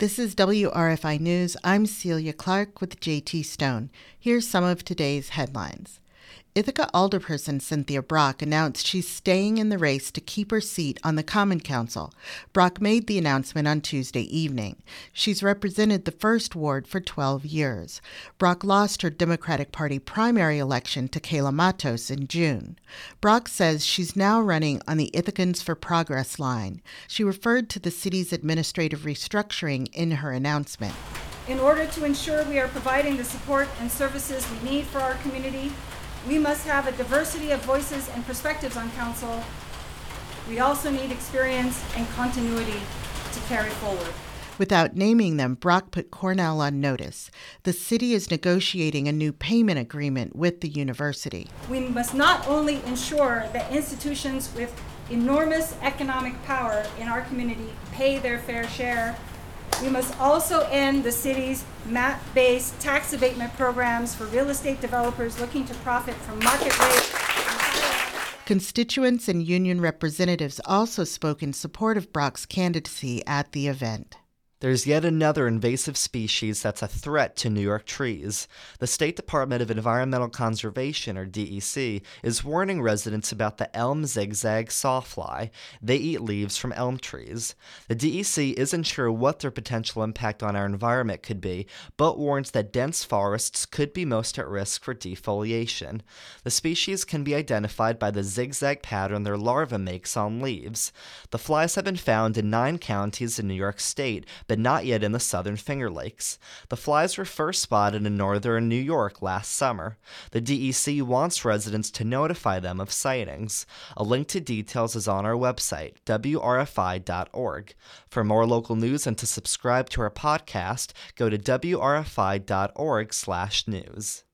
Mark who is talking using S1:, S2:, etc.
S1: This is WRFI News. I'm Celia Clark with JT Stone. Here's some of today's headlines. Ithaca alderperson Cynthia Brock announced she's staying in the race to keep her seat on the Common Council. Brock made the announcement on Tuesday evening. She's represented the first ward for 12 years. Brock lost her Democratic Party primary election to Kayla Matos in June. Brock says she's now running on the Ithacans for Progress line. She referred to the city's administrative restructuring in her announcement.
S2: In order to ensure we are providing the support and services we need for our community, we must have a diversity of voices and perspectives on council. We also need experience and continuity to carry forward.
S1: Without naming them, Brock put Cornell on notice. The city is negotiating a new payment agreement with the university.
S2: We must not only ensure that institutions with enormous economic power in our community pay their fair share, we must also end the city's map based tax abatement programs for real estate developers looking to profit from market rate.
S1: Constituents and union representatives also spoke in support of Brock's candidacy at the event.
S3: There's yet another invasive species that's a threat to New York trees. The State Department of Environmental Conservation, or DEC, is warning residents about the elm zigzag sawfly. They eat leaves from elm trees. The DEC isn't sure what their potential impact on our environment could be, but warns that dense forests could be most at risk for defoliation. The species can be identified by the zigzag pattern their larva makes on leaves. The flies have been found in nine counties in New York State but not yet in the southern Finger Lakes. The flies were first spotted in northern New York last summer. The DEC wants residents to notify them of sightings. A link to details is on our website, wrfi.org. For more local news and to subscribe to our podcast, go to wrfi.org/news.